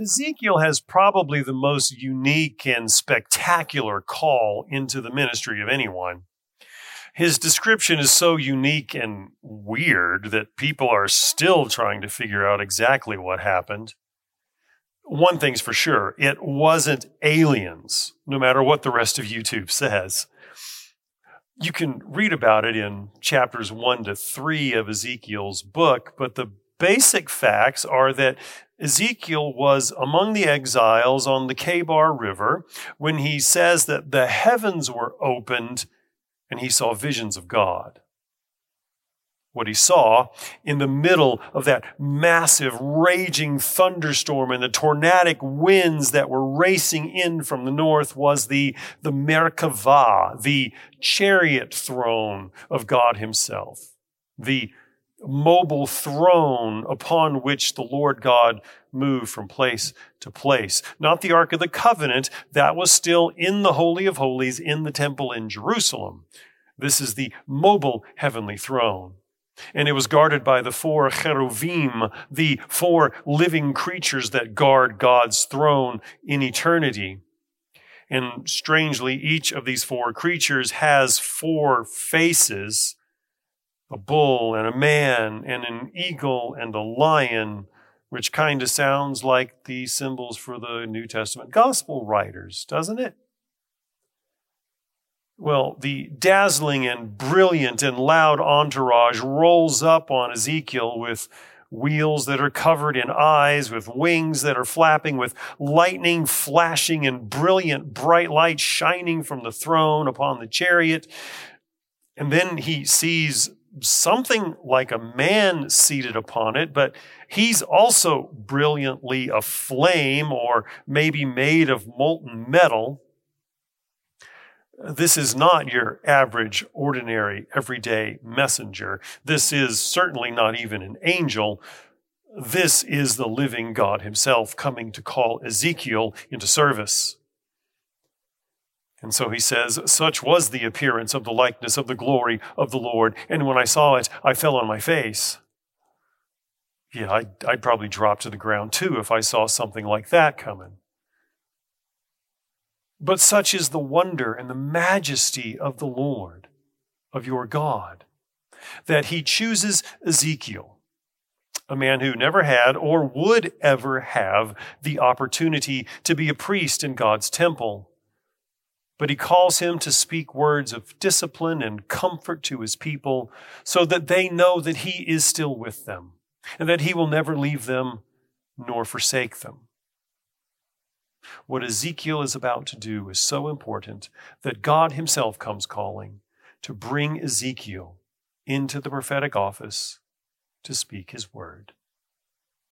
Ezekiel has probably the most unique and spectacular call into the ministry of anyone. His description is so unique and weird that people are still trying to figure out exactly what happened. One thing's for sure, it wasn't aliens, no matter what the rest of YouTube says. You can read about it in chapters one to three of Ezekiel's book, but the basic facts are that Ezekiel was among the exiles on the Kebar River when he says that the heavens were opened and he saw visions of God. What he saw in the middle of that massive raging thunderstorm and the tornadic winds that were racing in from the north was the, the Merkavah, the chariot throne of God himself, the mobile throne upon which the Lord God moved from place to place. Not the Ark of the Covenant, that was still in the Holy of Holies in the temple in Jerusalem. This is the mobile heavenly throne. And it was guarded by the four cheruvim, the four living creatures that guard God's throne in eternity. And strangely, each of these four creatures has four faces a bull and a man and an eagle and a lion, which kind of sounds like the symbols for the New Testament gospel writers, doesn't it? Well, the dazzling and brilliant and loud entourage rolls up on Ezekiel with wheels that are covered in eyes, with wings that are flapping, with lightning flashing and brilliant bright light shining from the throne upon the chariot. And then he sees something like a man seated upon it, but he's also brilliantly aflame or maybe made of molten metal. This is not your average, ordinary, everyday messenger. This is certainly not even an angel. This is the living God himself coming to call Ezekiel into service. And so he says, Such was the appearance of the likeness of the glory of the Lord. And when I saw it, I fell on my face. Yeah, I'd, I'd probably drop to the ground too if I saw something like that coming. But such is the wonder and the majesty of the Lord, of your God, that he chooses Ezekiel, a man who never had or would ever have the opportunity to be a priest in God's temple but he calls him to speak words of discipline and comfort to his people so that they know that he is still with them and that he will never leave them nor forsake them. What Ezekiel is about to do is so important that God himself comes calling to bring Ezekiel into the prophetic office to speak his word.